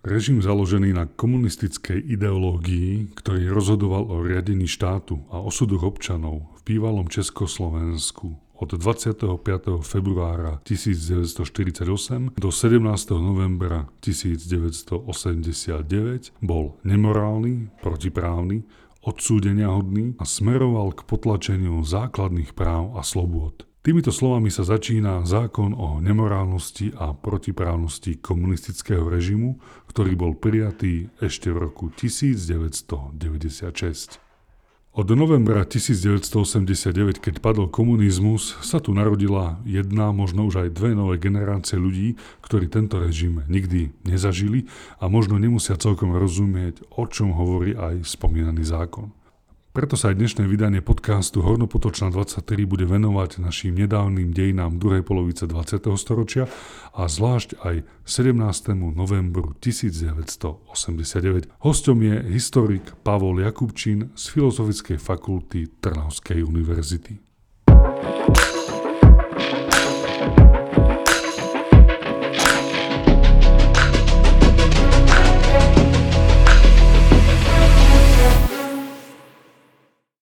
Režim založený na komunistickej ideológii, ktorý rozhodoval o riadení štátu a osudoch občanov v bývalom Československu od 25. februára 1948 do 17. novembra 1989 bol nemorálny, protiprávny, odsúdenia hodný a smeroval k potlačeniu základných práv a slobôd. Týmito slovami sa začína zákon o nemorálnosti a protiprávnosti komunistického režimu, ktorý bol prijatý ešte v roku 1996. Od novembra 1989, keď padol komunizmus, sa tu narodila jedna, možno už aj dve nové generácie ľudí, ktorí tento režim nikdy nezažili a možno nemusia celkom rozumieť, o čom hovorí aj spomínaný zákon. Preto sa aj dnešné vydanie podcastu Hornopotočná 23 bude venovať našim nedávnym dejinám druhej polovice 20. storočia a zvlášť aj 17. novembru 1989. Hostom je historik Pavol Jakubčín z Filozofickej fakulty Trnavskej univerzity.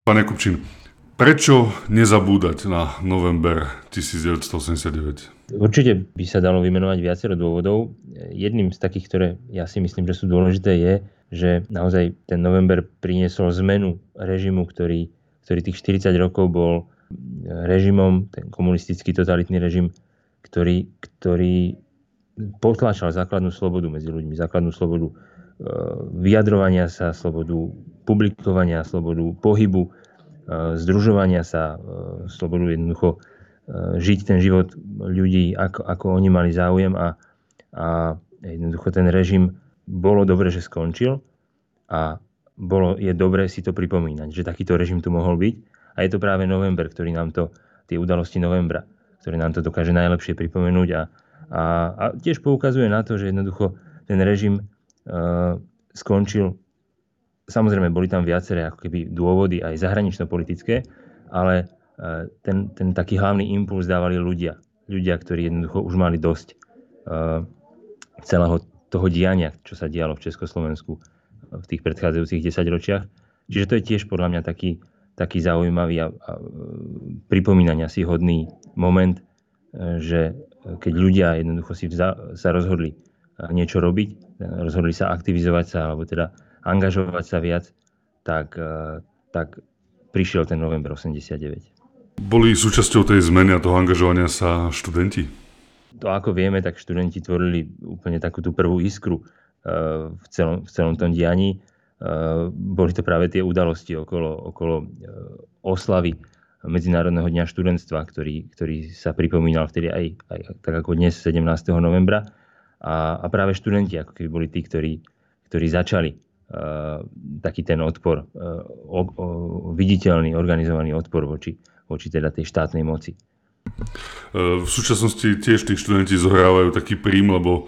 Pane Kupčin, prečo nezabúdať na november 1989? Určite by sa dalo vymenovať viacero dôvodov. Jedným z takých, ktoré ja si myslím, že sú dôležité, je, že naozaj ten november priniesol zmenu režimu, ktorý, ktorý tých 40 rokov bol režimom, ten komunistický totalitný režim, ktorý, ktorý potláčal základnú slobodu medzi ľuďmi, základnú slobodu Eh, vyjadrovania sa, slobodu publikovania, slobodu pohybu, eh, združovania sa, eh, slobodu jednoducho žiť ten život ľudí, ako, ako oni mali záujem a, a jednoducho ten režim bolo dobre, že skončil a bolo, je dobré si to pripomínať, že takýto režim tu mohol byť a je to práve november, ktorý nám to, tie udalosti novembra, ktorý nám to dokáže najlepšie pripomenúť a, a, a tiež poukazuje na to, že jednoducho ten režim Eh, skončil. Samozrejme, boli tam viaceré ako keby dôvody aj zahranično-politické, ale eh, ten, ten taký hlavný impuls dávali ľudia. Ľudia, ktorí jednoducho už mali dosť uh, celého toho diania, čo sa dialo v Československu v tých predchádzajúcich desaťročiach. Čiže to je tiež podľa mňa taký, taký zaujímavý a, a pripomínania si hodný moment, že keď ľudia jednoducho si vza, sa rozhodli niečo robiť, rozhodli sa aktivizovať sa, alebo teda angažovať sa viac, tak, e, tak prišiel ten november 89. Boli súčasťou tej zmeny a toho angažovania sa študenti? To ako vieme, tak študenti tvorili úplne takú tú prvú iskru e, v celom, v celom tom dianí. E, boli to práve tie udalosti okolo, okolo oslavy Medzinárodného dňa študentstva, ktorý, ktorý sa pripomínal vtedy aj, aj tak ako dnes 17. novembra. A, a práve študenti ako keby boli tí, ktorí, ktorí začali taký ten odpor, uh, o, o, viditeľný, organizovaný odpor voči, voči teda tej štátnej moci. E, v súčasnosti tiež tí študenti zohrávajú taký príjm, lebo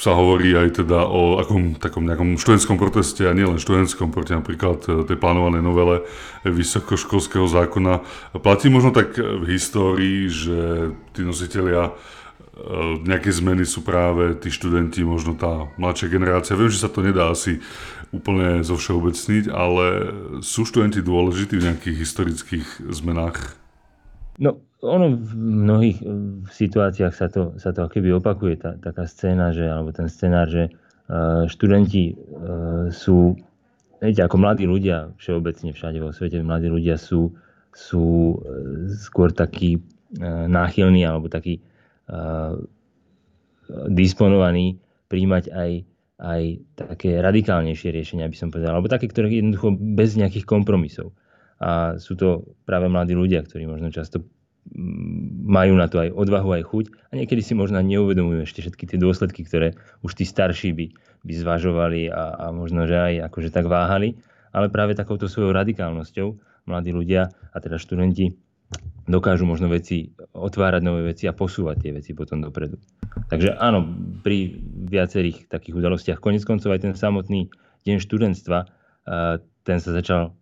sa hovorí aj teda o akom takom nejakom študentskom proteste a nielen študentskom proti napríklad tej plánovanej novele vysokoškolského zákona. Platí možno tak v histórii, že tí nositeľia Eh, nejaké zmeny sú práve tí študenti, možno tá mladšia generácia. Viem, že sa to nedá asi úplne zo všeobecniť, ale sú študenti dôležití v nejakých historických zmenách? No, ono v mnohých eh, situáciách sa to, sa to keby opakuje, tá, taká scéna, že, alebo ten scenár, že uh, študenti sú, viete, ako mladí ľudia, všeobecne všade vo svete, mladí ľudia sú, sú skôr takí náchylní, alebo takí disponovaní príjmať aj, aj také radikálnejšie riešenia, by som povedal, alebo také, ktoré jednoducho bez nejakých kompromisov. A sú to práve mladí ľudia, ktorí možno často mm, majú na to aj odvahu, aj chuť a niekedy si možno neuvedomujú ešte všetky tie dôsledky, ktoré už tí starší by, by zvažovali a, a možno, že aj akože tak váhali. Ale práve takouto svojou radikálnosťou mladí ľudia, a teda študenti, dokážu možno veci, otvárať nové veci a posúvať tie veci potom dopredu. Takže áno, pri viacerých takých udalostiach, konec koncov aj ten samotný deň študentstva, ten sa začal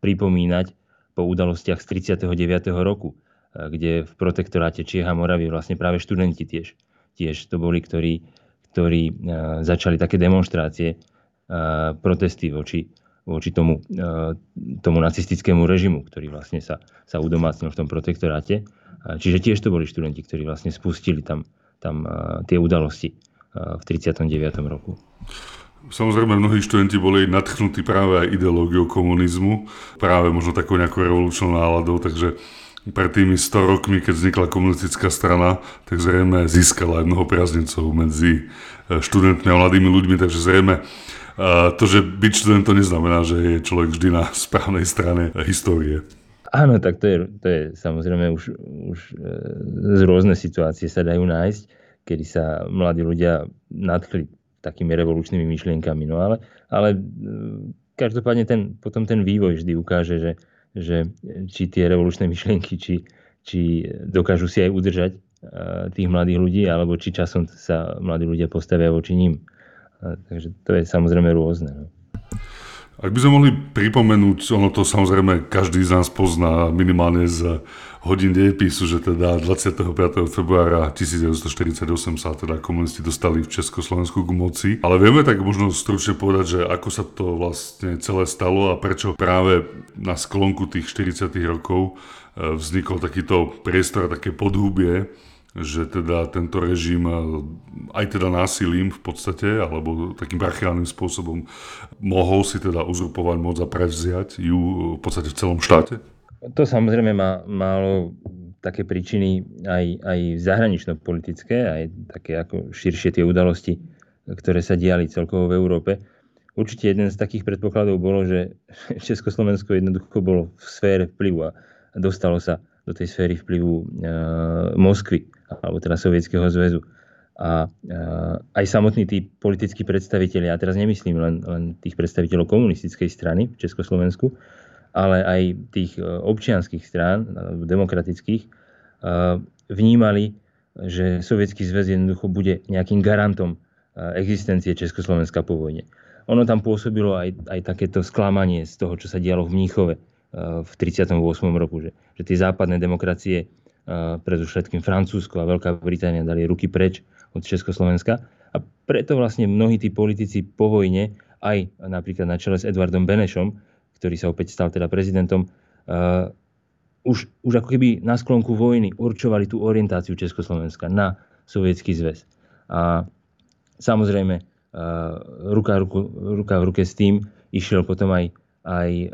pripomínať po udalostiach z 39. roku, kde v protektoráte Čieha a Moravy vlastne práve študenti tiež, tiež to boli, ktorí, ktorí začali také demonstrácie, protesty voči, voči tomu, tomu nacistickému režimu, ktorý vlastne sa, sa udomácnil v tom protektoráte. Čiže tiež to boli študenti, ktorí vlastne spustili tam, tam tie udalosti v 39. roku. Samozrejme, mnohí študenti boli nadchnutí práve aj ideológiou komunizmu, práve možno takou nejakou revolučnou náladou, takže pred tými 100 rokmi, keď vznikla komunistická strana, tak zrejme získala aj mnoho priaznicov medzi študentmi a mladými ľuďmi, takže zrejme to, že byť to neznamená, že je človek vždy na správnej strane histórie. Áno, tak to je, to je samozrejme už, už e, z rôzne situácie sa dajú nájsť, kedy sa mladí ľudia nadchli takými revolučnými myšlienkami. No ale, ale e, každopádne ten, potom ten vývoj vždy ukáže, že, že či tie revolučné myšlienky, či, či dokážu si aj udržať e, tých mladých ľudí, alebo či časom sa mladí ľudia postavia voči ním. Takže to je samozrejme rôzne. No. Ak by sme mohli pripomenúť, ono to samozrejme každý z nás pozná minimálne z hodín dejepisu, že teda 25. februára 1948 sa teda komunisti dostali v Československu k moci. Ale vieme tak možno stručne povedať, že ako sa to vlastne celé stalo a prečo práve na sklonku tých 40. rokov e, vznikol takýto priestor, také podhubie, že teda tento režim eh, aj teda násilím v podstate, alebo takým brachiálnym spôsobom mohol si teda uzurpovať moc a prevziať ju v podstate v celom štáte? To samozrejme má málo také príčiny aj, aj zahranično-politické, aj také ako širšie tie udalosti, ktoré sa diali celkovo v Európe. Určite jeden z takých predpokladov bolo, že Československo jednoducho bolo v sfére vplyvu a dostalo sa do tej sféry vplyvu e, Moskvy alebo teda Sovietskeho zväzu. A aj samotní tí politickí predstaviteľi, ja teraz nemyslím len, len tých predstaviteľov komunistickej strany v Československu, ale aj tých e, občianských strán, demokratických, e, vnímali, že Sovietský zväz jednoducho bude nejakým garantom e, existencie Československa po vojne. Ono tam pôsobilo aj, aj takéto sklamanie z toho, čo sa dialo v Mníchove v 38. roku, že, že tie západné demokracie predovšetkým Francúzsko a Veľká Británia dali ruky preč od Československa. A preto vlastne mnohí tí politici po vojne, aj napríklad na čele s Edvardom Benešom, ktorý sa opäť stal teda prezidentom, uh, už, už ako keby na sklonku vojny určovali tú orientáciu Československa na sovietský zväz. A samozrejme, uh, ruka, ruku, ruka v ruke s tým išiel potom aj aj e,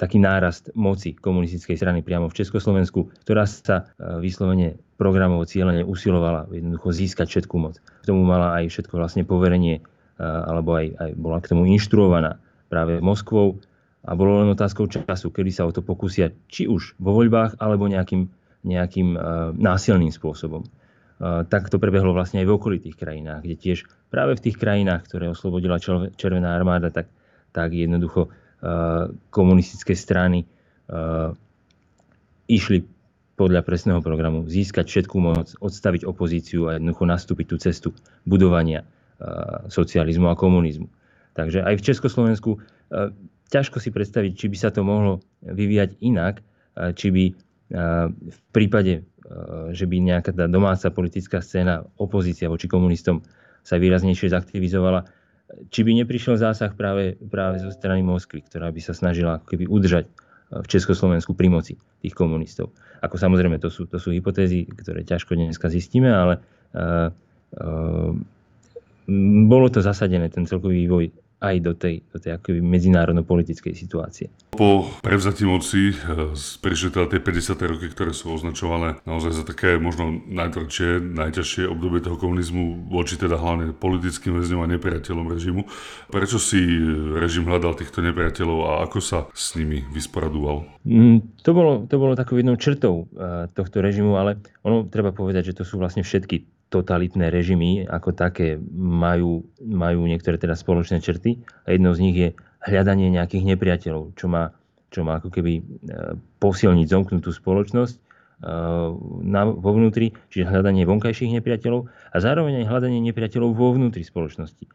taký nárast moci komunistickej strany priamo v Československu, ktorá sa e, vyslovene programovo cieľene usilovala jednoducho získať všetku moc. K tomu mala aj všetko vlastne poverenie, e, alebo aj, aj bola k tomu inštruovaná práve Moskvou a bolo len otázkou času, kedy sa o to pokúsia, či už vo voľbách, alebo nejakým, nejakým násilným spôsobom. Tak to prebehlo vlastne aj v okolitých krajinách, kde tiež práve v tých krajinách, ktoré oslobodila Červená armáda, tak, tak jednoducho komunistické strany išli podľa presného programu získať všetkú moc, odstaviť opozíciu a jednoducho nastúpiť tú cestu budovania socializmu a komunizmu. Takže aj v Československu ťažko si predstaviť, či by sa to mohlo vyvíjať inak, či by v prípade, že by nejaká tá domáca politická scéna, opozícia voči komunistom sa výraznejšie zaktivizovala, či by neprišiel zásah práve, práve zo strany Moskvy, ktorá by sa snažila ako keby udržať eh, v Československu pri moci tých komunistov. Ako samozrejme, to sú, to sú hypotézy, ktoré ťažko dneska zistíme, ale uh, uh, bolo to zasadené, ten celkový vývoj aj do tej, do tej akoby medzinárodno-politickej situácie. Po prevzatí moci eh, prišli teda tie 50. roky, ktoré sú označované naozaj za také možno najtvrdšie, najťažšie obdobie toho komunizmu voči teda hlavne politickým väzňom a nepriateľom režimu. Prečo si režim hľadal týchto nepriateľov a ako sa s nimi vysporadoval? Mm, to, bolo, to bolo takou jednou črtou uh, tohto režimu, ale ono treba povedať, že to sú vlastne všetky totalitné režimy ako také majú, majú niektoré teda spoločné črty a jednou z nich je hľadanie nejakých nepriateľov, čo má, čo má ako keby e, posilniť zomknutú spoločnosť e, na, vo vnútri, čiže hľadanie vonkajších nepriateľov a zároveň aj hľadanie nepriateľov vo vnútri spoločnosti.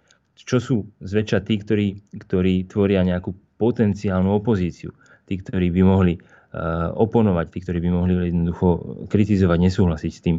Čo sú zväčša tí, ktorí, ktorí tvoria nejakú potenciálnu opozíciu, tí, ktorí by mohli uh, oponovať, tí, ktorí by mohli jednoducho kritizovať, nesúhlasiť s tým,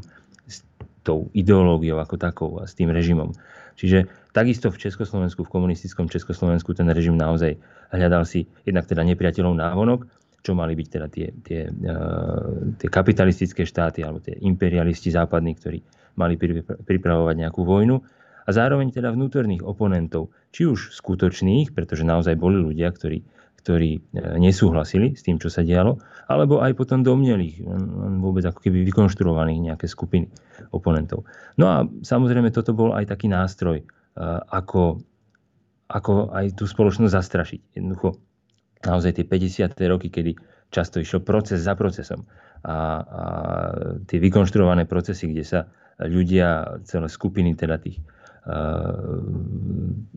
tou ideológiou ako takou a s tým režimom. Čiže takisto v Československu, v komunistickom Československu ten režim naozaj hľadal si jednak teda nepriateľov návonok, čo mali byť teda tie, tie, uh, tie kapitalistické štáty alebo tie imperialisti západní, ktorí mali pripravovať nejakú vojnu a zároveň teda vnútorných oponentov, či už skutočných, pretože naozaj boli ľudia, ktorí, ktorí e, nesúhlasili s tým, čo sa dialo, alebo aj potom domnelých, vôbec ako keby vykonštruovaných nejaké skupiny oponentov. No a samozrejme toto bol aj taký nástroj, e, ako, ako aj tú spoločnosť zastrašiť. Jednoducho naozaj tie 50. roky, kedy často išiel proces za procesom a, a tie vykonštruované procesy, kde sa ľudia, celé skupiny teda tých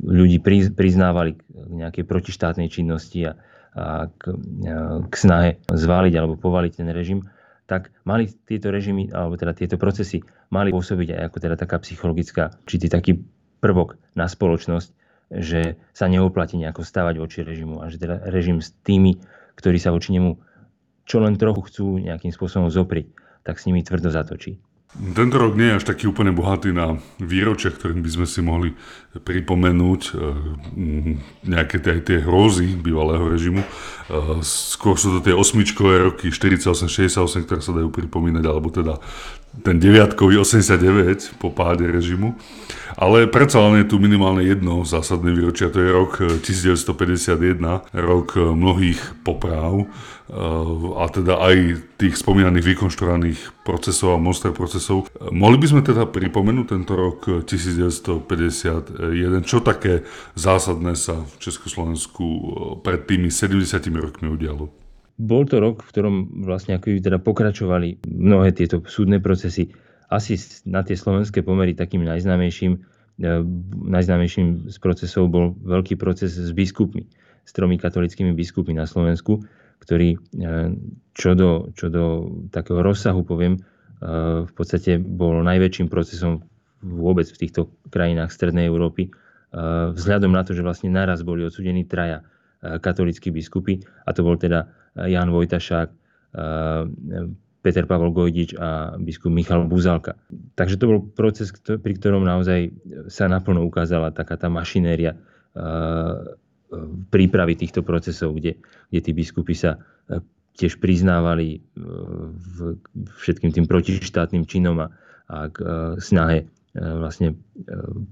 ľudí priznávali k nejakej protištátnej činnosti a, a k, k snahe zvaliť alebo povaliť ten režim, tak mali tieto režimy, alebo teda tieto procesy mali pôsobiť aj ako teda taká psychologická, či taký prvok na spoločnosť, že sa neoplatí nejako stavať voči režimu a že teda režim s tými, ktorí sa voči nemu čo len trochu chcú nejakým spôsobom zopriť, tak s nimi tvrdo zatočí. Tento rok nie je až taký úplne bohatý na výročia, ktorým by sme si mohli pripomenúť eh, nejaké tie, tie hrozy bývalého režimu. Eh, skôr sú to tie osmičkové roky 48-68, ktoré sa dajú pripomínať, alebo teda ten deviatkový 89 po páde režimu. Ale predsa len je tu minimálne jedno zásadné výročia, to je rok 1951, rok mnohých popráv a teda aj tých spomínaných vykonštruovaných procesov a monster procesov. Mohli by sme teda pripomenúť tento rok 1951, čo také zásadné sa v Československu pred tými 70 rokmi udialo? Bol to rok, v ktorom vlastne ako teda pokračovali mnohé tieto súdne procesy. Asi na tie slovenské pomery takým najznámejším, e, najznámejším z procesov bol veľký proces s biskupmi, s tromi katolickými biskupmi na Slovensku, ktorý e, čo do, čo do takého rozsahu, poviem, e, v podstate bol najväčším procesom vôbec v týchto krajinách Strednej Európy, vzhľadom na to, že vlastne naraz boli odsudení traja katolíckí biskupy, a to bol teda Jan Vojtašák, Peter Pavel Gojdič a biskup Michal Buzalka. Takže to bol proces, pri ktorom naozaj sa naplno ukázala taká tá mašinéria prípravy týchto procesov, kde, kde tí biskupy sa tiež priznávali v všetkým tým protištátnym činom a, a k snahe vlastne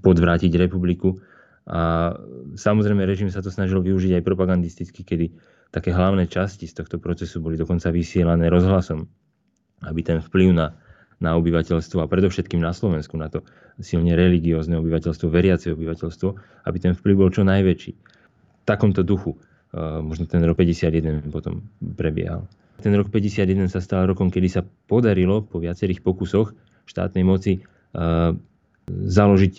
podvrátiť republiku. A samozrejme režim sa to snažil využiť aj propagandisticky, kedy také hlavné časti z tohto procesu boli dokonca vysielané rozhlasom, aby ten vplyv na, na obyvateľstvo a predovšetkým na Slovensku, na to silne religiózne obyvateľstvo, veriace obyvateľstvo, aby ten vplyv bol čo najväčší. V takomto duchu uh, možno ten rok 51 potom prebiehal. Ten rok 51 sa stal rokom, kedy sa podarilo po viacerých pokusoch štátnej moci uh, založiť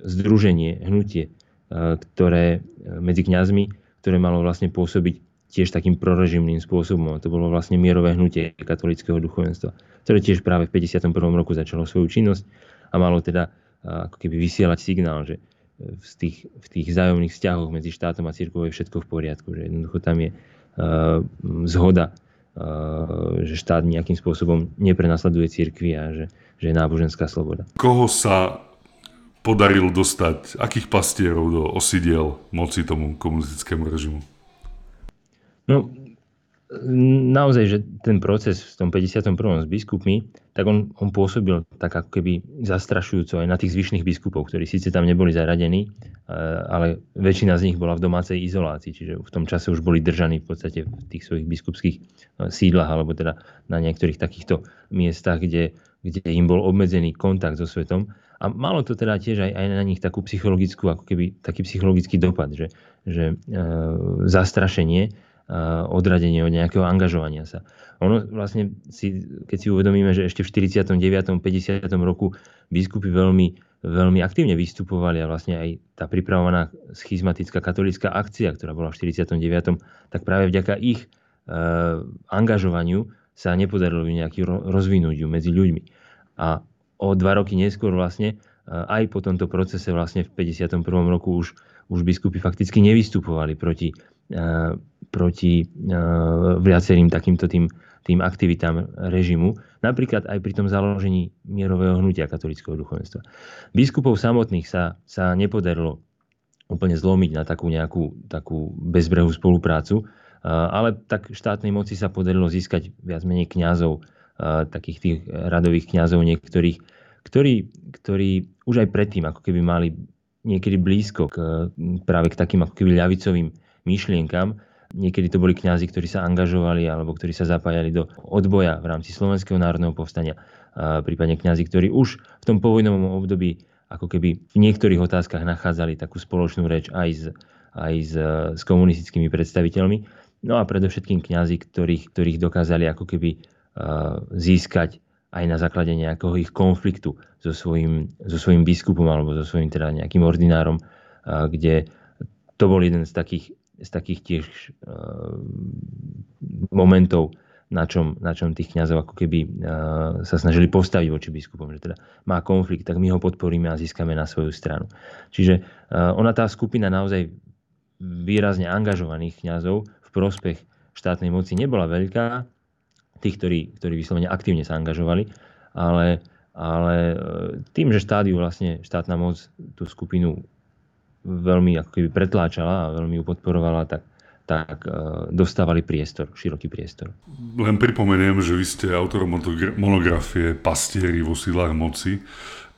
združenie, hnutie, ktoré medzi kňazmi, ktoré malo vlastne pôsobiť tiež takým prorežimným spôsobom. To bolo vlastne mierové hnutie katolického duchovenstva, ktoré tiež práve v 51. roku začalo svoju činnosť a malo teda ako keby vysielať signál, že v tých, v tých vzájomných vzťahoch medzi štátom a církvou je všetko v poriadku, že jednoducho tam je uh, zhoda, uh, že štát nejakým spôsobom neprenasleduje církvy a že, že je náboženská sloboda. Koho sa podarilo dostať, akých pastierov do osidiel moci tomu komunistickému režimu? No, naozaj, že ten proces v tom 51. s biskupmi, tak on, on pôsobil tak ako keby zastrašujúco aj na tých zvyšných biskupov, ktorí síce tam neboli zaradení, e, ale väčšina z nich bola v domácej izolácii, čiže v tom čase už boli držaní v podstate v tých svojich biskupských e, sídlach, alebo teda na niektorých takýchto miestach, kde, kde im bol obmedzený kontakt so svetom. A malo to teda tiež aj, aj na nich takú psychologickú, ako keby taký psychologický dopad, že, že e, zastrašenie odradenie od nejakého angažovania sa. Ono vlastne, si, keď si uvedomíme, že ešte v 49. 50. roku biskupy veľmi, veľmi aktívne vystupovali a vlastne aj tá pripravovaná schizmatická katolická akcia, ktorá bola v 49. tak práve vďaka ich e, angažovaniu sa nepodarilo nejaký rozvinúť ju medzi ľuďmi. A o dva roky neskôr vlastne e, aj po tomto procese vlastne v 51. roku už, už biskupy fakticky nevystupovali proti proti viacerým takýmto tým, tým aktivitám režimu, napríklad aj pri tom založení mierového hnutia katolického duchovenstva. Biskupov samotných sa, sa nepodarilo úplne zlomiť na takú nejakú takú bezbrehú spoluprácu, ale tak štátnej moci sa podarilo získať viac menej kňazov, takých tých radových kňazov niektorých, ktorí, ktorí už aj predtým ako keby mali niekedy blízko k, práve k takým ako keby ľavicovým myšlienkam. Niekedy to boli kňazi, ktorí sa angažovali alebo ktorí sa zapájali do odboja v rámci Slovenského národného povstania, prípadne kňazi, ktorí už v tom povojnovom období ako keby v niektorých otázkach nachádzali takú spoločnú reč aj s, aj s, s komunistickými predstaviteľmi. No a predovšetkým kňazi, ktorých, ktorých dokázali ako keby získať aj na základe nejakého ich konfliktu so svojím, so svojím biskupom alebo so svojím teda nejakým ordinárom, kde to bol jeden z takých, z takých tiež momentov, na čom, na čom tých kňazov ako keby sa snažili postaviť voči biskupom, že teda má konflikt, tak my ho podporíme a získame na svoju stranu. Čiže ona tá skupina naozaj výrazne angažovaných kňazov v prospech štátnej moci nebola veľká, tých, ktorí, ktorí vyslovene aktívne sa angažovali, ale, ale uh, tým, že štádiu vlastne štátna moc tú skupinu veľmi ako keby pretláčala a veľmi ju podporovala, tak tak e, dostávali priestor, široký priestor. Len pripomeniem, že vy ste autorom monografie Pastieri vo sílách moci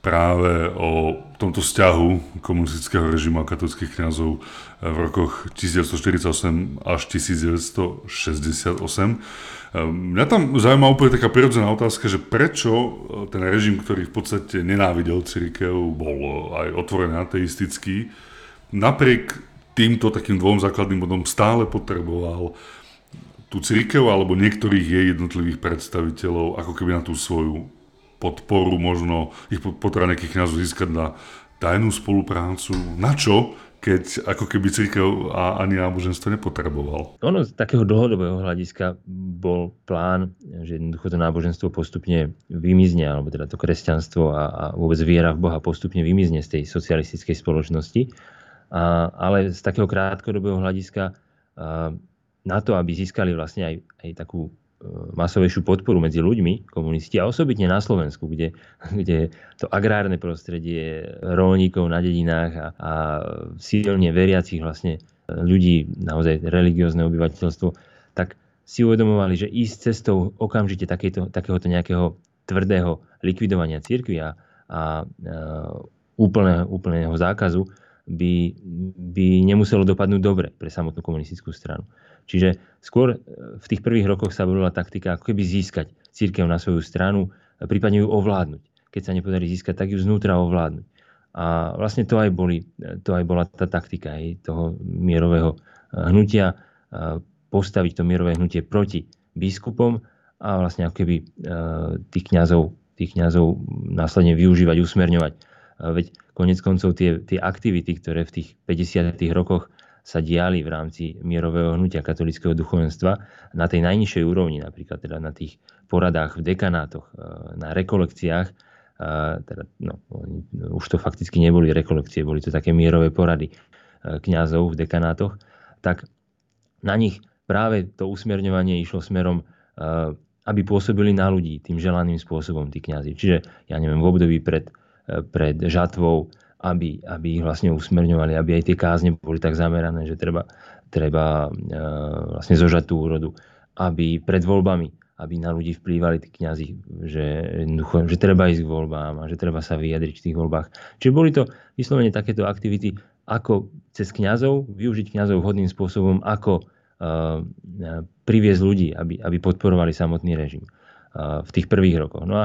práve o tomto vzťahu komunistického režimu a katolických kňazov v rokoch 1948 až 1968. E, mňa tam zaujíma úplne taká prirodzená otázka, že prečo ten režim, ktorý v podstate nenávidel církev, bol aj otvorený ateistický, napriek týmto takým dvom základným bodom stále potreboval tú církev alebo niektorých jej jednotlivých predstaviteľov ako keby na tú svoju podporu, možno ich potreba nejakých kniazov získať na tajnú spoluprácu. Na čo? Keď ako keby církev a ani náboženstvo nepotreboval. Ono z takého dlhodobého hľadiska bol plán, že jednoducho to náboženstvo postupne vymizne, alebo teda to kresťanstvo a, a vôbec viera v Boha postupne vymizne z tej socialistickej spoločnosti a, ale z takého krátkodobého hľadiska a, na to, aby získali vlastne aj, aj takú masovejšiu podporu medzi ľuďmi, komunisti, a osobitne na Slovensku, kde, kde to agrárne prostredie rolníkov na dedinách a, a silne veriacich vlastne ľudí, naozaj religiózne obyvateľstvo, tak si uvedomovali, že ísť cestou okamžite takéto, takéhoto nejakého tvrdého likvidovania cirkvi a, a, a úplného, úplného zákazu by, by nemuselo dopadnúť dobre pre samotnú komunistickú stranu. Čiže skôr e, v tých prvých rokoch sa volila taktika ako keby získať církev na svoju stranu, prípadne ju ovládnuť. Keď sa nepodarí získať, tak ju znútra ovládnuť. A vlastne to aj, boli, to aj bola tá taktika aj toho mierového e, hnutia, e, postaviť to mierové hnutie proti biskupom a vlastne ako keby tých kňazov, tých kňazov následne využívať, usmerňovať. Veď Konec koncov tie, tie aktivity, ktoré v tých 50. rokoch sa diali v rámci mierového hnutia katolického duchovenstva na tej najnižšej úrovni, napríklad teda na tých poradách v dekanátoch, e, na rekolekciách, e, teda, no, už to fakticky neboli rekolekcie, boli to také mierové porady e, kňazov v dekanátoch, tak na nich práve to usmerňovanie išlo smerom, aby pôsobili na ľudí tým želaným spôsobom tí kňazi. Čiže, ja neviem, v období pred pred žatvou, aby, aby ich vlastne usmerňovali, aby aj tie kázne boli tak zamerané, že treba, treba e, vlastne zožať tú úrodu, aby pred voľbami, aby na ľudí vplývali tí kňazi, že, že treba ísť k voľbám a že treba sa vyjadriť v tých voľbách. Čiže boli to vyslovene takéto aktivity, ako cez kňazov, využiť kňazov vhodným spôsobom, ako uh, priviesť ľudí, aby, aby podporovali samotný režim v tých prvých rokoch. No a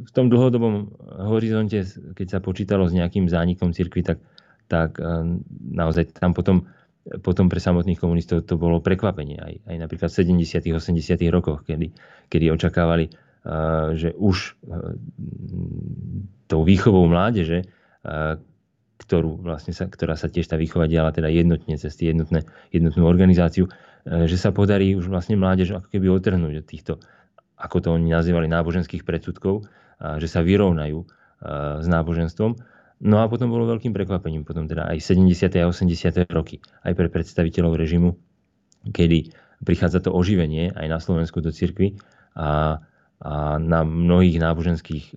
v tom dlhodobom horizonte, keď sa počítalo s nejakým zánikom cirkvi, tak, tak e, naozaj tam potom, potom pre samotných komunistov to bolo prekvapenie. Aj, aj napríklad v 70. 80. rokoch, kedy, kedy očakávali, e, že už e, tou výchovou mládeže, ktorú vlastne sa, ktorá sa tiež tá výchova diala teda jednotne cez jednotné, jednotnú organizáciu, že sa podarí už vlastne mládež ako keby otrhnúť od týchto ako to oni nazývali, náboženských predsudkov, že sa vyrovnajú s náboženstvom. No a potom bolo veľkým prekvapením, potom teda aj 70. a 80. roky, aj pre predstaviteľov režimu, kedy prichádza to oživenie aj na Slovensku do cirkvi a, a na mnohých náboženských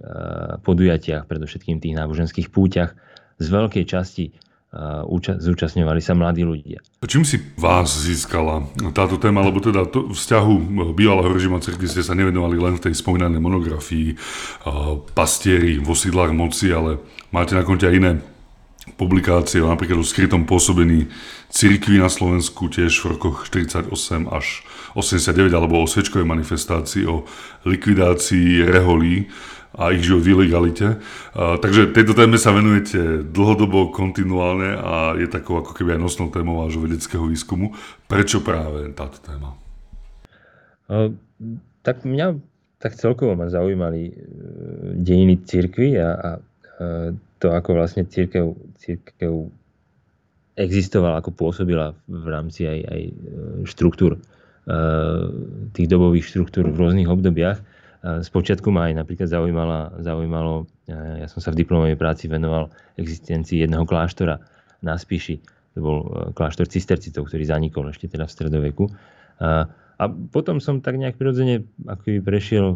podujatiach, predovšetkým tých náboženských púťach, z veľkej časti zúčastňovali sa mladí ľudia. Čím si vás získala táto téma, lebo teda to vzťahu bývalého režima cirkvi ste sa nevenovali len v tej spomínanej monografii pastieri vo sídlách moci, ale máte na konte aj iné publikácie, napríklad o skrytom pôsobení cirkvi na Slovensku tiež v rokoch 48 až 89, alebo o svečkovej manifestácii, o likvidácii reholí a ich život v ilegalite. Takže tejto téme sa venujete dlhodobo, kontinuálne a je takou ako keby aj nosnou témou vášho vedeckého výskumu. Prečo práve táto téma? Tak mňa tak celkovo ma zaujímali e, dejiny cirkvy a, a to, ako vlastne církev, církev existovala, ako pôsobila v rámci aj, aj e, štruktúr, e, tých dobových štruktúr v rôznych obdobiach. Spočiatku ma aj napríklad zaujímalo, zaujímalo, ja som sa v diplomovej práci venoval existencii jedného kláštora na Spiši. To bol e, kláštor cistercitov, ktorý zanikol ešte teda v stredoveku. A potom som tak nejak prirodzene ako prešiel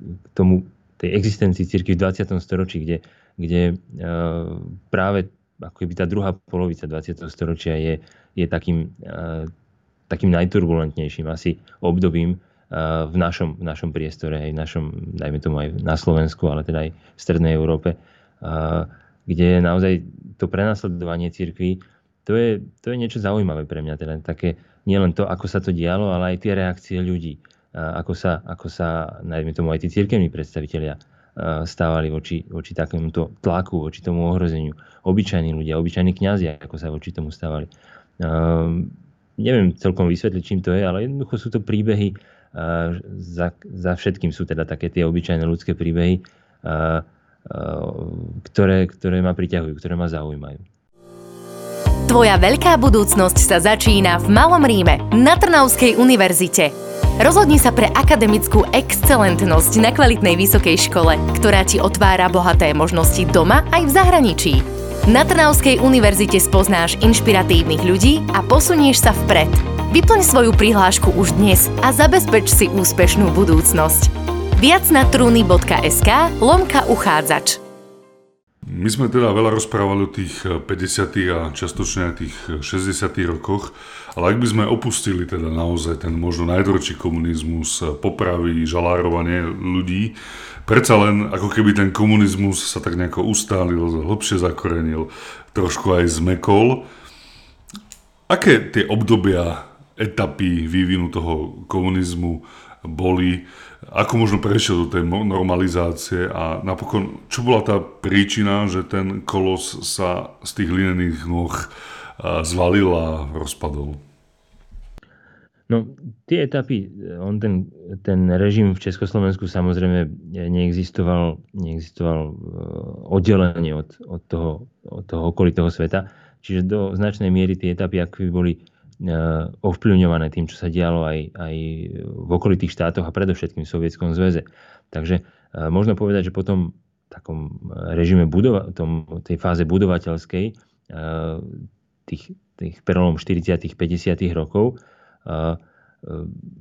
k tomu, tej existencii cirkvi v 20. storočí, kde kde e, práve ako keby tá druhá polovica 20. storočia je, je takým, e, takým najturbulentnejším asi obdobím e, v našom, v našom priestore, aj v našom, dajme tomu aj na Slovensku, ale teda aj v Strednej Európe, kde je naozaj to prenasledovanie cirkví, to je, to je niečo zaujímavé pre mňa, teda také nielen to, ako sa to dialo, ale aj tie reakcie ľudí, ako sa, ako sa najmä tomu aj tí cirkevní predstavitelia stávali voči, voči takémuto tlaku, voči tomu ohrozeniu. Obyčajní ľudia, obyčajní kňazi, ako sa voči tomu stávali. Uh, neviem celkom vysvetliť, čím to je, ale jednoducho sú to príbehy, za, za všetkým sú teda také tie obyčajné ľudské príbehy, uh, ktoré, ktoré ma priťahujú, ktoré ma zaujímajú. Tvoja veľká budúcnosť sa začína v Malom Ríme na Trnavskej univerzite. Rozhodni sa pre akademickú excelentnosť na kvalitnej vysokej škole, ktorá ti otvára bohaté možnosti doma aj v zahraničí. Na Trnavskej univerzite spoznáš inšpiratívnych ľudí a posunieš sa vpred. Vyplň svoju prihlášku už dnes a zabezpeč si úspešnú budúcnosť. Viac na trúny.sk lomka uchádzač. My sme teda veľa rozprávali o tých 50. a častočne aj tých 60. rokoch. Ale ak by sme opustili teda naozaj ten možno najdorčí komunizmus, popravy, žalárovanie ľudí, predsa len ako keby ten komunizmus sa tak nejako ustálil, hlbšie zakorenil, trošku aj zmekol. Aké tie obdobia, etapy vývinu toho komunizmu boli, ako možno prešiel do tej normalizácie a napokon, čo bola tá príčina, že ten kolos sa z tých linených nôh zvalil a rozpadol? No, tie etapy, on ten, ten režim v Československu samozrejme neexistoval, neexistoval e, oddelenie od, od, toho, od toho okolitého sveta. Čiže do značnej miery tie etapy ako boli ovplyvňované tým, čo sa dialo aj, aj v okolitých štátoch a predovšetkým v Sovietskom zväze. Takže e, možno povedať, že po tom takom režime budova, tom, tej fáze budovateľskej tých, tých prelom 40 50 rokov,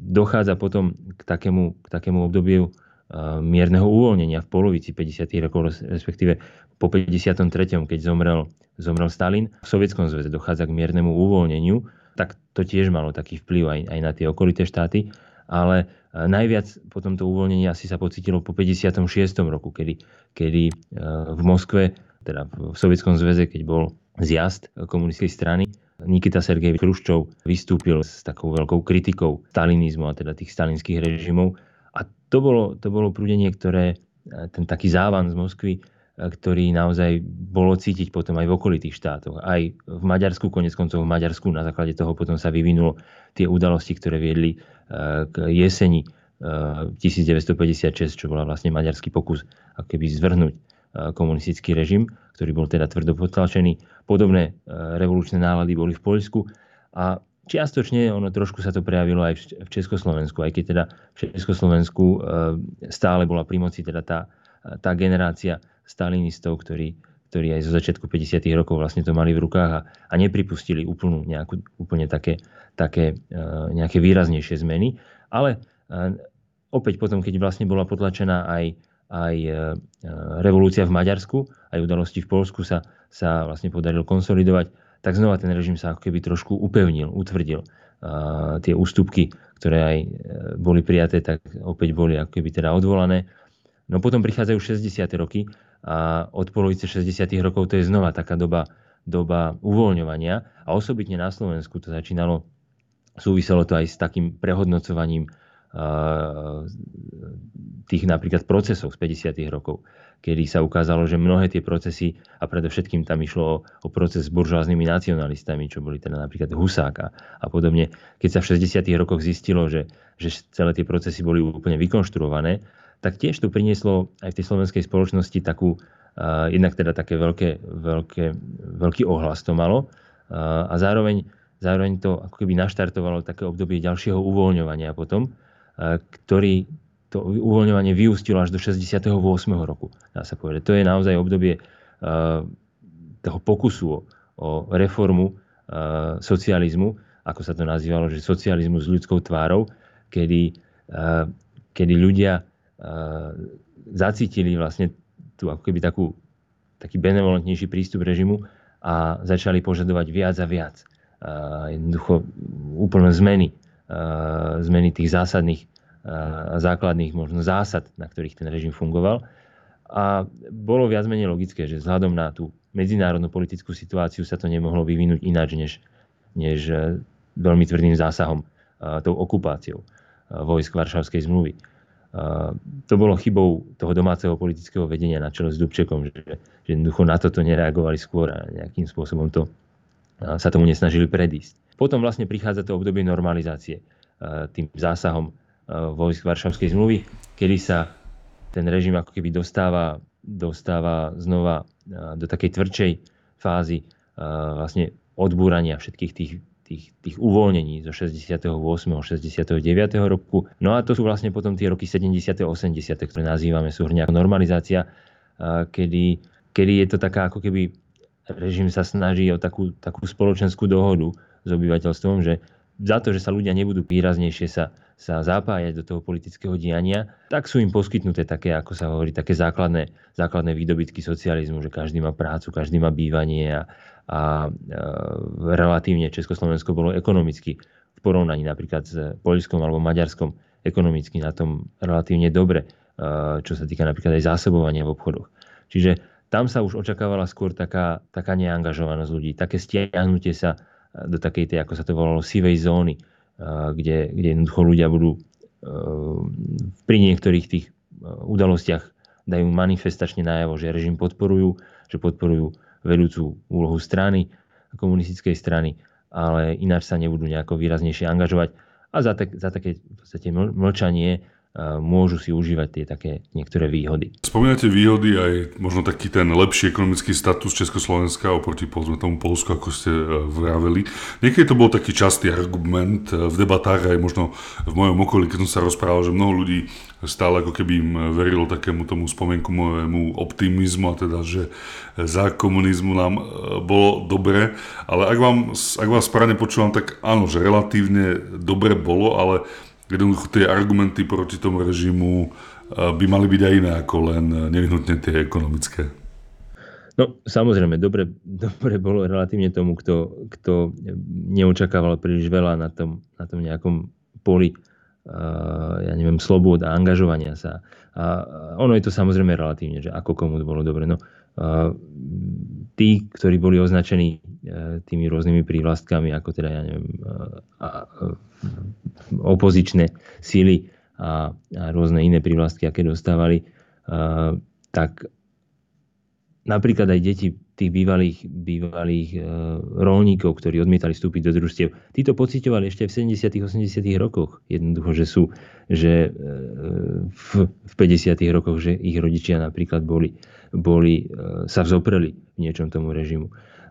dochádza potom k takému, k takému obdobiu mierneho uvoľnenia v polovici 50. rokov, respektíve po 53. keď zomrel, zomrel Stalin. V Sovietskom zväze dochádza k miernemu uvoľneniu, tak to tiež malo taký vplyv aj, aj na tie okolité štáty. Ale najviac potom to uvoľnenie asi sa pocitilo po 56. roku, kedy, kedy v Moskve, teda v Sovietskom zväze, keď bol zjazd komunistickej strany. Nikita Sergej Kruščov vystúpil s takou veľkou kritikou stalinizmu a teda tých stalinských režimov. A to bolo, to bolo prúdenie, ktoré, ten taký závan z Moskvy, ktorý naozaj bolo cítiť potom aj v okolitých štátoch. Aj v Maďarsku, konec koncov v Maďarsku, na základe toho potom sa vyvinulo tie udalosti, ktoré viedli eh, k jeseni 1956, eh, čo bola vlastne maďarský pokus keby zvrhnúť Eh, komunistický režim, ktorý bol teda tvrdo potlačený. Podobné revolučné nálady boli v Poľsku a čiastočne ono trošku sa to prejavilo aj v Československu, aj keď teda v Československu stále bola pri moci teda tá, tá generácia stalinistov, ktorí, ktorí aj zo začiatku 50. rokov vlastne to mali v rukách a, a nepripustili úplnú, nejakú, úplne také, také uh, nejaké výraznejšie zmeny. Ale uh, opäť potom, keď vlastne bola potlačená aj, aj uh, revolúcia v Maďarsku, aj udalosti v Polsku sa, sa vlastne podarilo konsolidovať, tak znova ten režim sa ako keby trošku upevnil, utvrdil. Uh, tie ústupky, ktoré aj boli prijaté, tak opäť boli ako keby teda odvolané. No potom prichádzajú 60. roky a od polovice 60. rokov to je znova taká doba, doba uvoľňovania a osobitne na Slovensku to začínalo, súviselo to aj s takým prehodnocovaním tých napríklad procesov z 50. rokov, kedy sa ukázalo, že mnohé tie procesy, a predovšetkým tam išlo o, o proces s buržoáznymi nacionalistami, čo boli teda napríklad Husák a, a podobne, keď sa v 60. rokoch zistilo, že, že celé tie procesy boli úplne vykonštruované, tak tiež to prinieslo aj v tej slovenskej spoločnosti takú, uh, jednak teda také veľké, veľké, veľký ohlas to malo uh, a zároveň, zároveň to ako keby naštartovalo také obdobie ďalšieho uvoľňovania potom, uh, ktorý to uvoľňovanie vyústilo až do 68. roku, dá sa povedať. To je naozaj obdobie uh, toho pokusu o, o reformu uh, socializmu, ako sa to nazývalo, že socializmus s ľudskou tvárou, kedy, uh, kedy ľudia zacítili vlastne tu ako keby takú, taký benevolentnejší prístup režimu a začali požadovať viac a viac. Jednoducho úplne zmeny, zmeny tých zásadných základných možno zásad, na ktorých ten režim fungoval. A bolo viac menej logické, že vzhľadom na tú medzinárodnú politickú situáciu sa to nemohlo vyvinúť ináč, než, než e, veľmi tvrdým zásahom, tou okupáciou vojsk Varšavskej zmluvy to bolo chybou toho domáceho politického vedenia na čele s Dubčekom, že, že jednoducho na toto nereagovali skôr a nejakým spôsobom to sa tomu nesnažili predísť. Potom vlastne prichádza to obdobie normalizácie tým zásahom vojsk Varšavskej zmluvy, kedy sa ten režim ako keby dostáva, dostáva znova do takej tvrdšej fázy vlastne odbúrania všetkých tých tých, tých uvoľnení zo 68. 69. roku. No a to sú vlastne potom tie roky 70. 80. ktoré nazývame súhrne ako normalizácia, kedy, kedy je to taká ako keby režim sa snaží o takú, takú spoločenskú dohodu s obyvateľstvom, že za to, že sa ľudia nebudú výraznejšie sa, sa zapájať do toho politického diania, tak sú im poskytnuté také, ako sa hovorí, také základné, základné výdobytky socializmu, že každý má prácu, každý má bývanie a, a relatívne Československo bolo ekonomicky v porovnaní napríklad s Poľskom alebo Maďarskom ekonomicky na tom relatívne dobre, čo sa týka napríklad aj zásobovania v obchodoch. Čiže tam sa už očakávala skôr taká, taká neangažovanosť ľudí, také stiahnutie sa do takej tej, ako sa to volalo, sivej zóny, kde, kde jednoducho ľudia budú pri niektorých tých udalostiach dajú manifestačne najavo, že režim podporujú, že podporujú vedúcu úlohu strany, komunistickej strany, ale ináč sa nebudú nejako výraznejšie angažovať. A za, tak, za také v podstate mlčanie môžu si užívať tie také niektoré výhody. Spomínate výhody aj možno taký ten lepší ekonomický status Československa oproti povedzme tomu Polsku, ako ste e, vraveli. Niekedy to bol taký častý argument e, v debatách aj možno v mojom okolí, keď som sa rozprával, že mnoho ľudí stále ako keby im verilo takému tomu spomienku môjmu optimizmu a teda, že za komunizmu nám e, bolo dobre, ale ak vám, ak vás správne počúvam, tak áno, že relatívne dobre bolo, ale jednoducho tie argumenty proti tomu režimu eh, by mali byť aj iné ako len eh, nevyhnutne tie ekonomické. No samozrejme, dobre, dobre bolo relatívne tomu, kto, kto neočakával príliš veľa na tom, na tom nejakom poli uh, ja neviem, slobod a angažovania sa. A ono je to samozrejme relatívne, že ako komu bolo dobre. No, tí, ktorí boli označení tými rôznymi prívlastkami, ako teda, ja neviem, opozičné síly a, a rôzne iné prívlastky, aké dostávali, a, tak napríklad aj deti tých bývalých, bývalých e, rolníkov, ktorí odmietali vstúpiť do družstiev, títo pocitovali ešte v 70 80 rokoch. Jednoducho, že sú, že e, v, v 50 rokoch, že ich rodičia napríklad boli, boli e, sa vzopreli v niečom tomu režimu.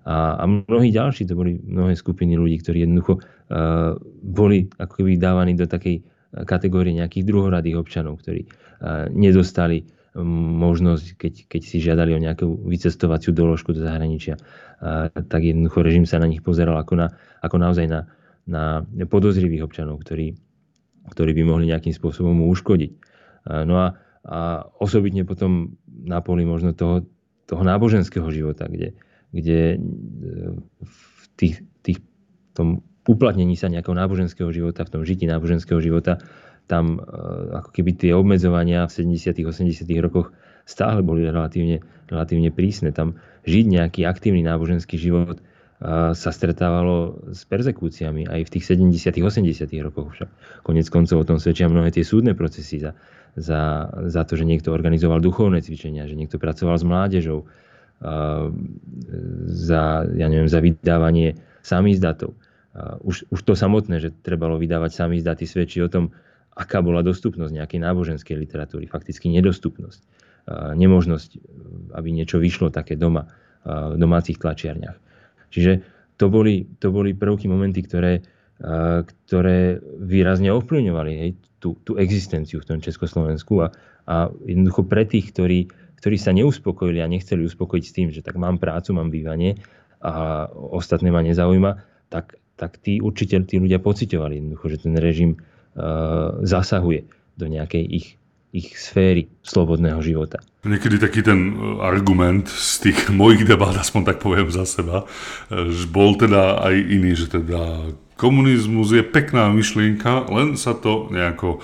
A, a mnohí ďalší, to boli mnohé skupiny ľudí, ktorí jednoducho uh, boli ako keby dávaní do takej kategórie nejakých druhoradých občanov, ktorí uh, nedostali možnosť, keď, keď si žiadali o nejakú vycestovaciu doložku do zahraničia, a, tak jednoducho režim sa na nich pozeral ako, na, ako naozaj na, na podozrivých občanov, ktorí, ktorí by mohli nejakým spôsobom mu uškodiť. A, no a, a osobitne potom na poli možno toho, toho náboženského života, kde, kde e, v tých, tých, tom uplatnení sa nejakého náboženského života, v tom žití náboženského života tam eh, ako keby tie obmedzovania v 70. 80. rokoch stále boli relatívne, relatívne prísne. Tam žiť nejaký aktívny náboženský život eh, sa stretávalo s persekúciami aj v tých 70. 80. rokoch však. Konec koncov o tom svedčia mnohé tie súdne procesy za, za, za to, že niekto organizoval duchovné cvičenia, že niekto pracoval s mládežou, za, ja neviem, za vydávanie samizdatov. Už, už to samotné, že trebalo vydávať samizdaty, svedčí o tom, aká bola dostupnosť nejakej náboženskej literatúry, fakticky nedostupnosť, nemožnosť, aby niečo vyšlo také doma, v domácich tlačiarniach. Čiže to boli, to boli prvky, momenty, ktoré, ktoré výrazne ovplyvňovali hej, tú, tú existenciu v tom Československu a, a jednoducho pre tých, ktorí, ktorí sa neuspokojili a nechceli uspokojiť s tým, že tak mám prácu, mám bývanie a ostatné ma nezaujíma, tak, tak tí určite tí ľudia pocitovali jednoducho, že ten režim Eh, zasahuje do nejakej ich, ich sféry slobodného života. Niekedy taký ten eh, argument z tých mojich debát, aspoň tak poviem za seba, eh, že bol teda aj iný, že teda komunizmus je pekná myšlienka, len sa to nejako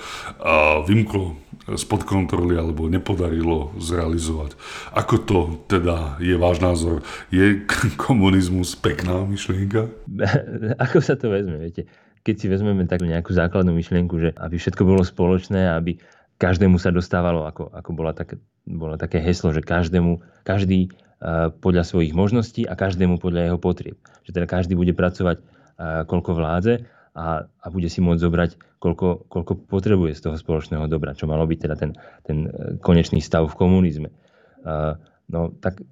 vymklo spod kontroly alebo nepodarilo zrealizovať. Ako to teda je váš názor? Je komunizmus pekná myšlienka? Ako sa to vezme, viete? keď si vezmeme tak nejakú základnú myšlienku, že aby všetko bolo spoločné, aby každému sa dostávalo, ako, ako bola také, bolo také heslo, že každému, každý uh, podľa svojich možností a každému podľa jeho potrieb. Že teda každý bude pracovať uh, koľko vládze a, a bude si môcť zobrať, koľko, koľko potrebuje z toho spoločného dobra, čo malo byť teda ten, ten e, konečný stav v komunizme. Uh, no tak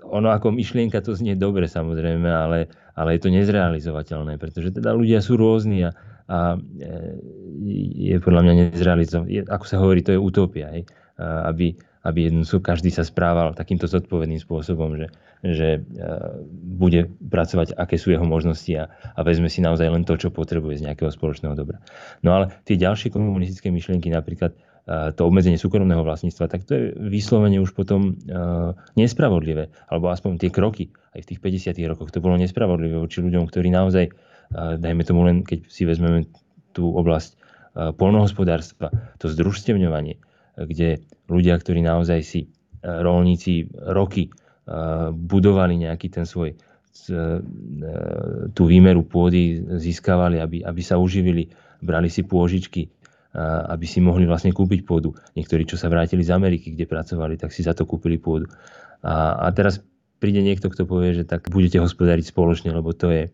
ono ako myšlienka to znie dobre samozrejme, ale, ale je to nezrealizovateľné, pretože teda ľudia sú rôzni a, a e, je podľa mňa nezrealizovateľné. Ako sa hovorí, to je utopia, hej? aby, aby jednoducho každý sa správal takýmto zodpovedným spôsobom, že, že e, bude pracovať, aké sú jeho možnosti a, a vezme si naozaj len to, čo potrebuje z nejakého spoločného dobra. No ale tie ďalšie komunistické myšlienky, napríklad to obmedzenie súkromného vlastníctva, tak to je vyslovene už potom nespravodlivé. Alebo aspoň tie kroky aj v tých 50. rokoch to bolo nespravodlivé voči ľuďom, ktorí naozaj, dajme tomu len, keď si vezmeme tú oblasť polnohospodárstva, to združstevňovanie, kde ľudia, ktorí naozaj si rolníci roky budovali nejaký ten svoj tú výmeru pôdy získavali, aby, aby sa uživili, brali si pôžičky, aby si mohli vlastne kúpiť pôdu. Niektorí, čo sa vrátili z Ameriky, kde pracovali, tak si za to kúpili pôdu. A, a teraz príde niekto, kto povie, že tak budete hospodáriť spoločne, lebo to je,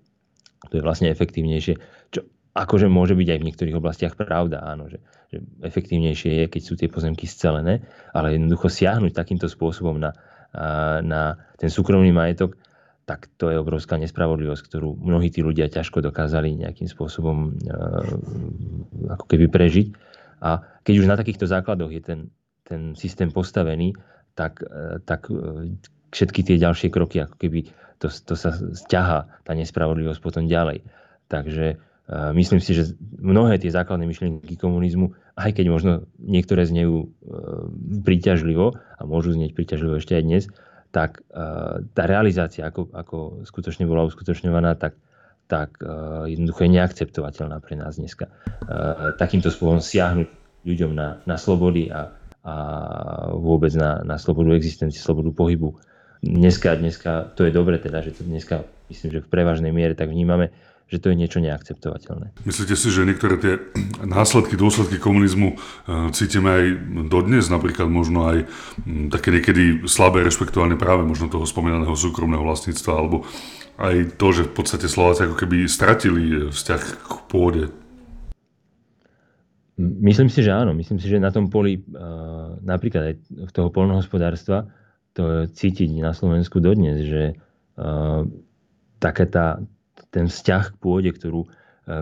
to je vlastne efektívnejšie. Čo akože môže byť aj v niektorých oblastiach pravda, áno, že, že efektívnejšie je, keď sú tie pozemky scelené, ale jednoducho siahnuť takýmto spôsobom na, na ten súkromný majetok, tak to je obrovská nespravodlivosť, ktorú mnohí tí ľudia ťažko dokázali nejakým spôsobom uh, ako keby prežiť. A keď už na takýchto základoch je ten, ten systém postavený, tak, uh, tak uh, všetky tie ďalšie kroky, ako keby to, to sa stiaha, tá nespravodlivosť potom ďalej. Takže myslím si, že mnohé tie základné myšlienky komunizmu, aj keď možno niektoré znejú uh, príťažlivo a môžu znieť príťažlivo ešte aj dnes, tak uh, tá realizácia, ako, ako skutočne bola uskutočňovaná, tak, tak uh, jednoducho je neakceptovateľná pre nás dneska. Uh, takýmto spôsobom siahnuť ľuďom na, na slobody a, a vôbec na, na slobodu existencie, slobodu pohybu. Dneska, dneska to je dobre teda, že to dneska myslím, že v prevažnej miere tak vnímame, že to je niečo neakceptovateľné. Myslíte si, že niektoré tie následky, dôsledky komunizmu e, cítime aj dodnes, napríklad možno aj také niekedy slabé rešpektovanie práve možno toho spomínaného súkromného vlastníctva, alebo aj to, že v podstate Slováci ako keby stratili e, vzťah k pôde? Myslím si, že áno. Myslím si, že na tom poli, e, napríklad aj toho polnohospodárstva, to cítiť na Slovensku dodnes, že taká tá, ten vzťah k pôde, ktorú, e,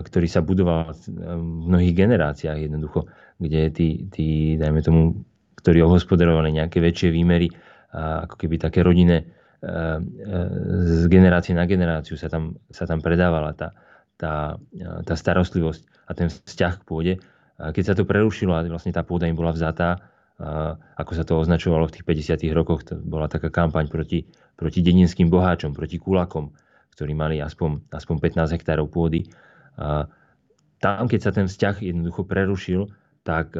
ktorý sa budoval v mnohých generáciách jednoducho, kde tí, tí dajme tomu, ktorí ohospodarovali nejaké väčšie výmery ako keby také rodinné z generácie na generáciu sa tam, sa tam predávala tá, tá, tá starostlivosť a ten vzťah k pôde. Keď sa to prerušilo a vlastne tá pôda im bola vzatá, ako sa to označovalo v tých 50. rokoch, to bola taká kampaň proti, proti dedinským boháčom, proti kulakom, ktorí mali aspoň, aspoň 15 hektárov pôdy. Tam, keď sa ten vzťah jednoducho prerušil, tak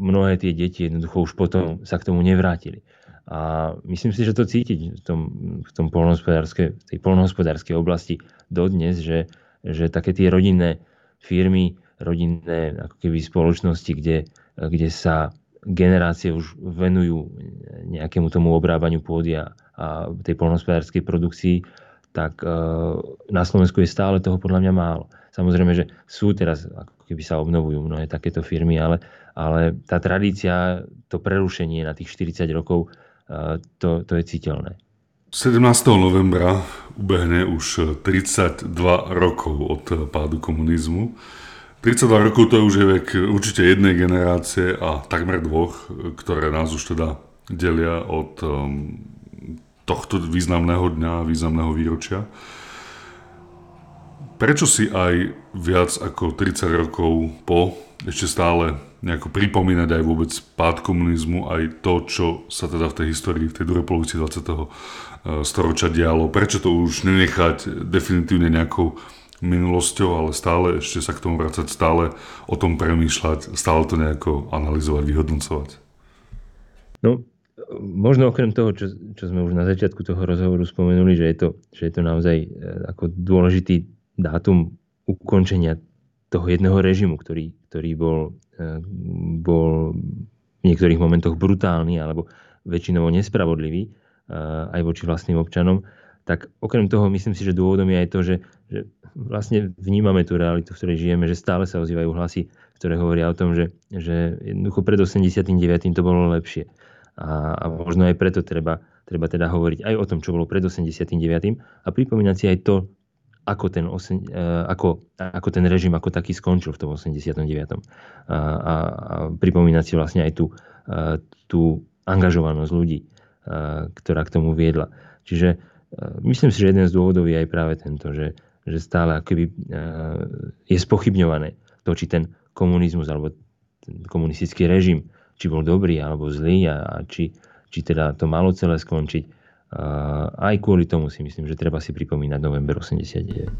mnohé tie deti jednoducho už potom sa k tomu nevrátili. A myslím si, že to cítiť v tom, v tom tej polnohospodárskej oblasti dodnes, že, že také tie rodinné firmy, rodinné ako keby spoločnosti, kde, kde sa generácie už venujú nejakému tomu obrábaniu pôdy a, a tej polnohospodárskej produkcii, tak e, na Slovensku je stále toho podľa mňa málo. Samozrejme, že sú teraz, ako keby sa obnovujú mnohé takéto firmy, ale, ale tá tradícia, to prerušenie na tých 40 rokov to, to je citeľné. 17. novembra ubehne už 32 rokov od pádu komunizmu. 32 rokov to je už je vek určite jednej generácie a takmer dvoch, ktoré nás už teda delia od um, tohto významného dňa, významného výročia. Prečo si aj viac ako 30 rokov po ešte stále nejako pripomínať aj vôbec pád komunizmu, aj to, čo sa teda v tej histórii, v tej druhej polovici 20. E, storočia dialo. Prečo to už nenechať definitívne nejakou minulosťou, ale stále ešte sa k tomu vrácať, stále o tom premýšľať, stále to nejako analyzovať, vyhodnocovať. No, možno okrem toho, čo, čo sme už na začiatku toho rozhovoru spomenuli, že je to, že je to naozaj e, ako dôležitý dátum ukončenia toho jedného režimu, ktorý, ktorý bol bol v niektorých momentoch brutálny alebo väčšinovo nespravodlivý aj voči vlastným občanom, tak okrem toho myslím si, že dôvodom je aj to, že, že vlastne vnímame tú realitu, v ktorej žijeme, že stále sa ozývajú hlasy, ktoré hovoria o tom, že, že jednoducho pred 89. to bolo lepšie. A, a možno aj preto treba, treba teda hovoriť aj o tom, čo bolo pred 89. a pripomínať si aj to, ako ten, osem, e, ako, ako ten režim ako taký skončil v tom 89. A, a, a pripomínať si vlastne aj tú, e, tú angažovanosť ľudí, e, ktorá k tomu viedla. Čiže myslím si, že jeden z dôvodov je aj práve tento, že, že stále akoby je spochybňované to, či ten komunizmus alebo ten komunistický režim, či bol dobrý alebo zlý a, a či, či teda to malo celé skončiť aj kvôli tomu si myslím, že treba si pripomínať november 89.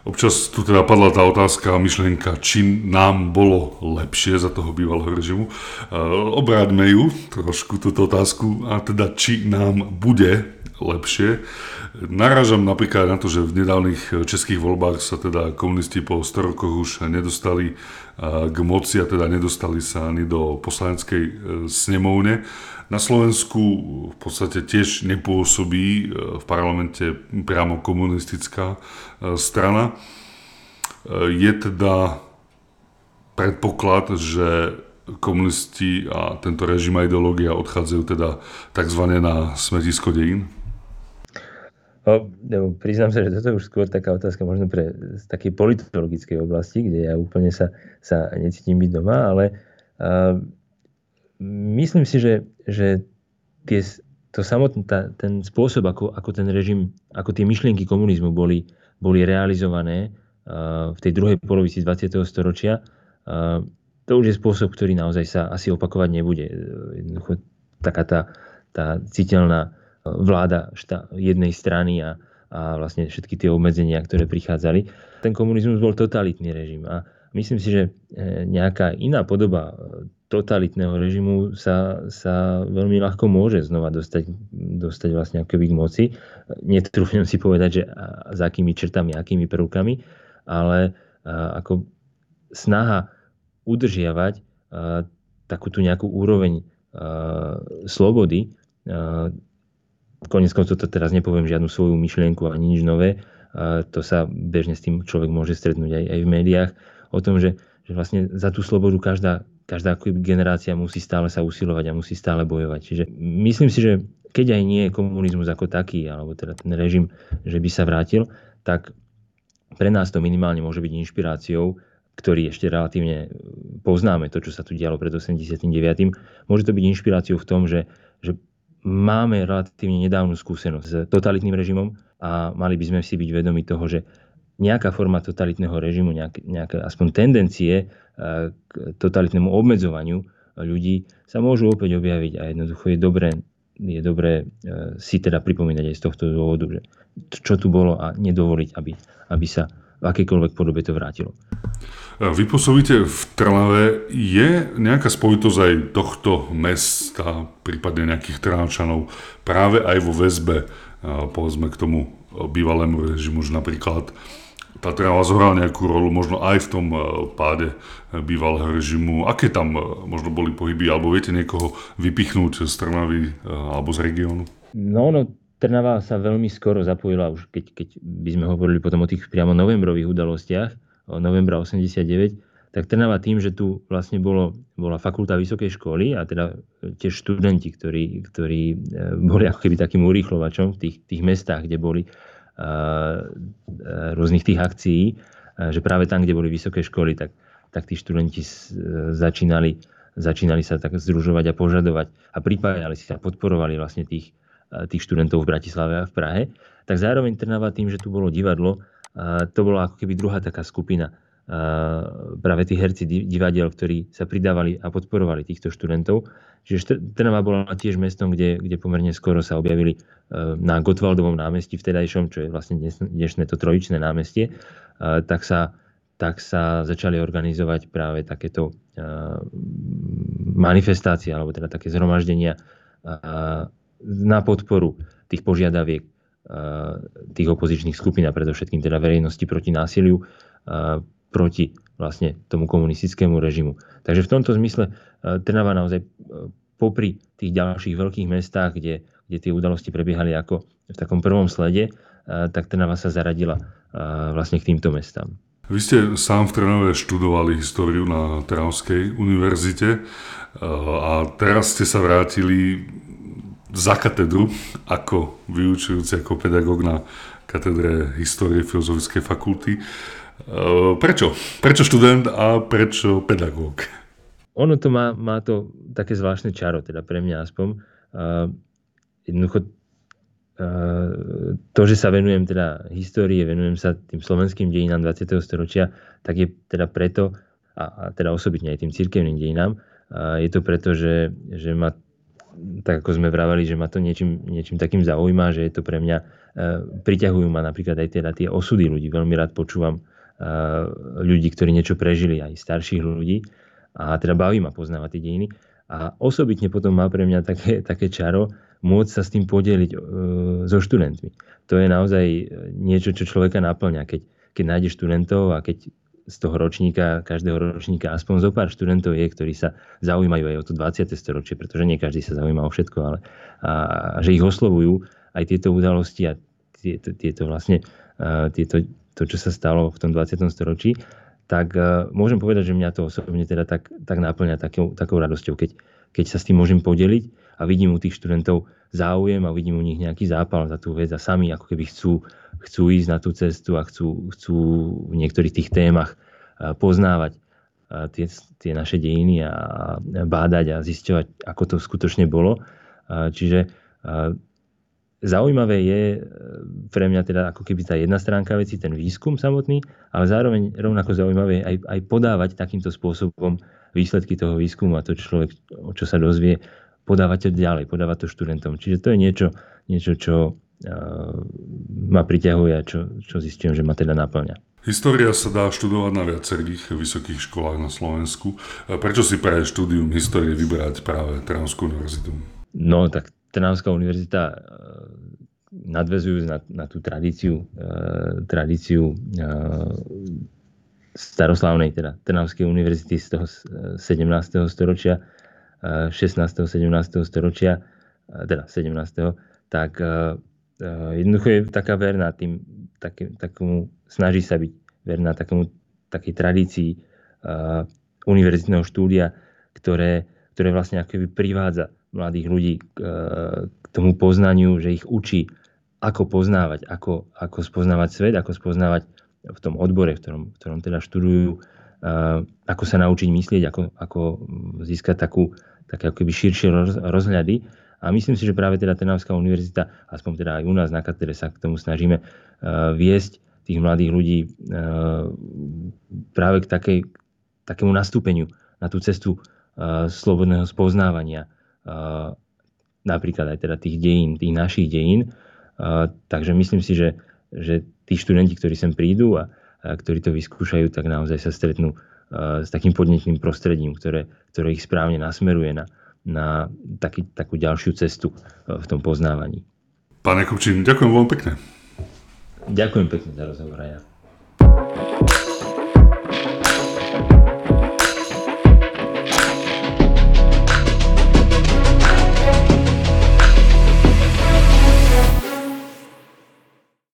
Občas tu teda padla tá otázka a myšlienka, či nám bolo lepšie za toho bývalého režimu. Obráťme ju trošku, túto otázku, a teda či nám bude lepšie. Narážam napríklad na to, že v nedávnych českých voľbách sa teda komunisti po 100 rokoch už nedostali k moci a teda nedostali sa ani do poslaneckej e, snemovne. Na Slovensku v podstate tiež nepôsobí e, v parlamente priamo komunistická e, strana. E, je teda predpoklad, že komunisti a tento režim a ideológia odchádzajú teda tzv. na smetisko dejín? No, priznám sa, že toto je už skôr taká otázka možno pre z takej politologickej oblasti, kde ja úplne sa, sa necítim byť doma, ale uh, myslím si, že, že tie, to samotný, tá, ten spôsob, ako, ako ten režim, ako tie myšlienky komunizmu boli, boli realizované uh, v tej druhej polovici 20. storočia, uh, to už je spôsob, ktorý naozaj sa asi opakovať nebude. Jednoducho taká tá, tá citeľná vláda šta, jednej strany a, a vlastne všetky tie obmedzenia, ktoré prichádzali. Ten komunizmus bol totalitný režim a myslím si, že e, nejaká iná podoba totalitného režimu sa, sa veľmi ľahko môže znova dostať, dostať vlastne akoby k moci. Netrúfnem si povedať, že a, za akými črtami, akými prvkami, ale ako snaha udržiavať a, takú tú nejakú úroveň slobody. Konec koncov to teraz nepoviem žiadnu svoju myšlienku ani nič nové. To sa bežne s tým človek môže stretnúť aj, aj v médiách. O tom, že, že vlastne za tú slobodu každá každá generácia musí stále sa usilovať a musí stále bojovať. Čiže myslím si, že keď aj nie je komunizmus ako taký, alebo teda ten režim, že by sa vrátil, tak pre nás to minimálne môže byť inšpiráciou ktorý ešte relatívne poznáme, to, čo sa tu dialo pred 89. Môže to byť inšpiráciou v tom, že, že máme relatívne nedávnu skúsenosť s totalitným režimom a mali by sme si byť vedomi toho, že nejaká forma totalitného režimu, nejaké, nejaké aspoň tendencie e, k totalitnému obmedzovaniu ľudí sa môžu opäť objaviť a jednoducho je dobré, je dobré e, si teda pripomínať aj z tohto dôvodu, že čo tu bolo a nedovoliť, aby, aby sa v akejkoľvek podobe to vrátilo. Vy pôsobíte v Trnave. Je nejaká spojitosť aj tohto mesta, prípadne nejakých Trnavčanov, práve aj vo väzbe, povedzme k tomu bývalému režimu, že napríklad tá Trnava zohrala nejakú rolu možno aj v tom páde bývalého režimu. Aké tam možno boli pohyby, alebo viete niekoho vypichnúť z Trnavy alebo z regiónu? No, no, Trnava sa veľmi skoro zapojila, už keď, keď by sme hovorili potom o tých priamo novembrových udalostiach, novembra 89, tak Trnava tým, že tu vlastne bolo, bola fakulta vysokej školy a teda tiež študenti, ktorí, ktorí boli ako keby takým urýchlovačom v tých, tých mestách, kde boli rôznych tých akcií, uh, že práve tam, kde boli vysoké školy, tak, tak tí študenti začínali, začínali sa tak združovať a požadovať a pripájali si sa, podporovali vlastne tých, tých študentov v Bratislave a v Prahe. Tak zároveň Trnava tým, že tu bolo divadlo, to bola ako keby druhá taká skupina práve tí herci divadiel, ktorí sa pridávali a podporovali týchto študentov. Čiže Trnava bola tiež mestom, kde, kde pomerne skoro sa objavili e, na Gotwaldovom námestí vtedajšom, čo je vlastne dnešné to trojičné námestie, tak sa, tak sa začali organizovať práve takéto e, manifestácie, alebo teda také zhromaždenia na podporu tých požiadaviek tých opozičných skupín a predovšetkým teda verejnosti proti násiliu, proti vlastne tomu komunistickému režimu. Takže v tomto zmysle Trnava naozaj popri tých ďalších veľkých mestách, kde, kde tie udalosti prebiehali ako v takom prvom slede, tak Trnava sa zaradila vlastne k týmto mestám. Vy ste sám v Trnave študovali históriu na Trnavskej univerzite a teraz ste sa vrátili za katedru ako vyučujúci, ako pedagóg na katedre histórie Filozofickej fakulty. E, prečo? Prečo študent a prečo pedagóg? Ono to má, má to také zvláštne čaro, teda pre mňa aspoň. Uh, jednoducho uh, to, že sa venujem teda histórie, venujem sa tým slovenským dejinám 20. storočia, tak je teda preto, a, teda osobitne aj tým cirkevným dejinám, je to preto, že, že ma tak ako sme vravali, že ma to niečím, niečím takým zaujíma, že je to pre mňa, priťahujú ma napríklad aj teda tie osudy ľudí. Veľmi rád počúvam ľudí, ktorí niečo prežili, aj starších ľudí. A teda baví ma poznávať tie dejiny. A osobitne potom má pre mňa také, také čaro môcť sa s tým podeliť e, so študentmi. To je naozaj niečo, čo človeka naplňa. Keď, keď nájde študentov a keď z toho ročníka, každého ročníka aspoň zo pár študentov je, ktorí sa zaujímajú aj o to 20. storočie, pretože nie každý sa zaujíma o všetko, ale a, že ich oslovujú aj tieto udalosti a tieto, tieto vlastne a, tieto, to, čo sa stalo v tom 20. storočí, tak a, môžem povedať, že mňa to osobne teda tak, tak náplňa takou, takou radosťou, keď, keď sa s tým môžem podeliť a vidím u tých študentov záujem a vidím u nich nejaký zápal za tú vec a sami ako keby chcú, chcú ísť na tú cestu a chcú, chcú v niektorých tých témach poznávať tie, tie naše dejiny a bádať a zisťovať, ako to skutočne bolo. Čiže zaujímavé je e, pre mňa teda ako keby tá jedna stránka veci, ten výskum samotný, ale zároveň rovnako zaujímavé je aj, aj podávať takýmto spôsobom výsledky toho výskumu a to, človek, čo sa dozvie, podávať to ďalej, podávať to študentom. Čiže to je niečo, niečo čo uh, ma priťahuje a čo, čo zistujem, že ma teda naplňa. História sa dá študovať na viacerých vysokých školách na Slovensku. Prečo si pre štúdium histórie vybrať práve Trnavskú univerzitu? No, tak Trnavská univerzita nadvezujúc na, na tú tradíciu, uh, tradíciu staroslavnej, teda Trnavskej univerzity z toho 17. storočia, 16. 17. storočia, teda 17. tak jednoducho je taká verná tým, taký, takomu, snaží sa byť verná takomu, takej tradícii univerzitného štúdia, ktoré, ktoré vlastne akoby privádza mladých ľudí k, k tomu poznaniu, že ich učí, ako poznávať, ako, ako spoznávať svet, ako spoznávať v tom odbore, v ktorom, v ktorom teda študujú, ako sa naučiť myslieť, ako, ako získať takú, také ako keby širšie rozhľady. A myslím si, že práve teda Trnavská univerzita, aspoň teda aj u nás na katedre sa k tomu snažíme viesť tých mladých ľudí práve k takej, takému nastúpeniu na tú cestu slobodného spoznávania napríklad aj teda tých dejín, tých našich dejín. Takže myslím si, že, že tí študenti, ktorí sem prídu a, a ktorí to vyskúšajú, tak naozaj sa stretnú s takým podnetným prostredím, ktoré, ktoré ich správne nasmeruje na, na taký, takú ďalšiu cestu v tom poznávaní. Pane Kupčín, ďakujem veľmi pekne. Ďakujem pekne za rozhovor aj ja.